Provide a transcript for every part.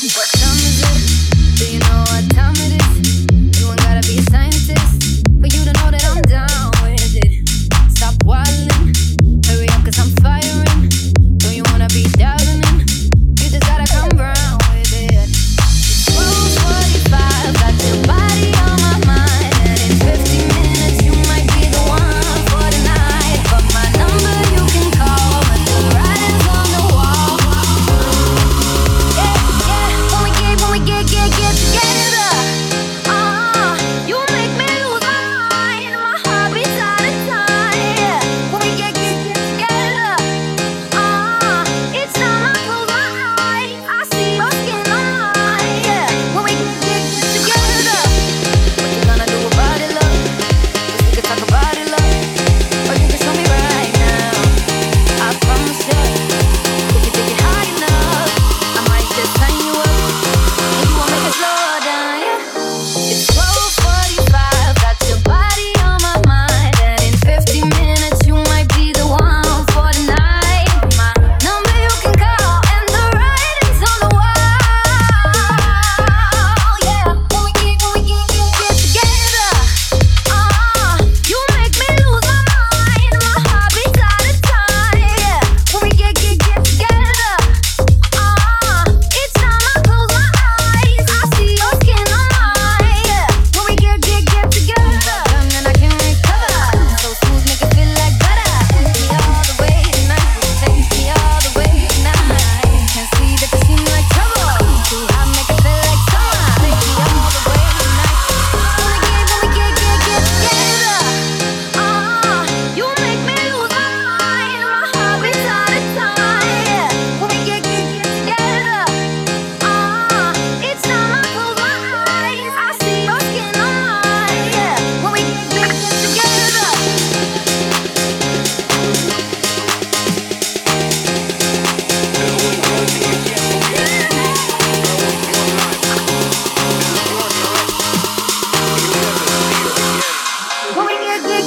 What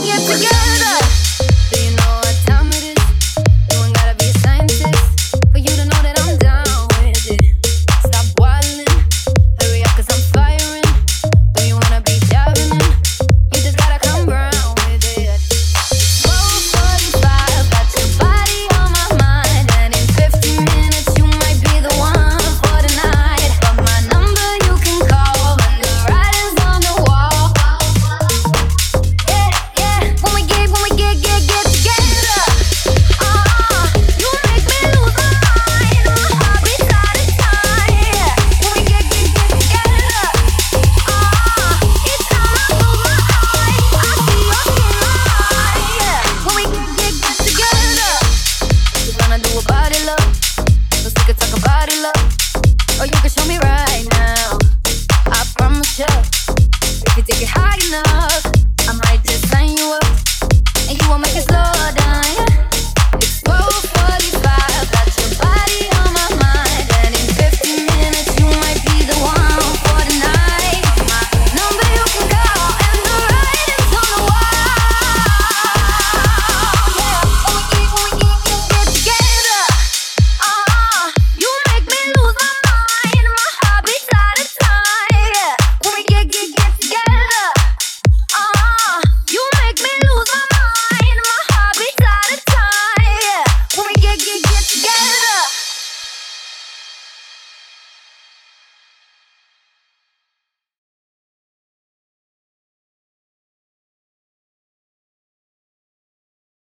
get together. show me right now. I promise you, if you take it high enough.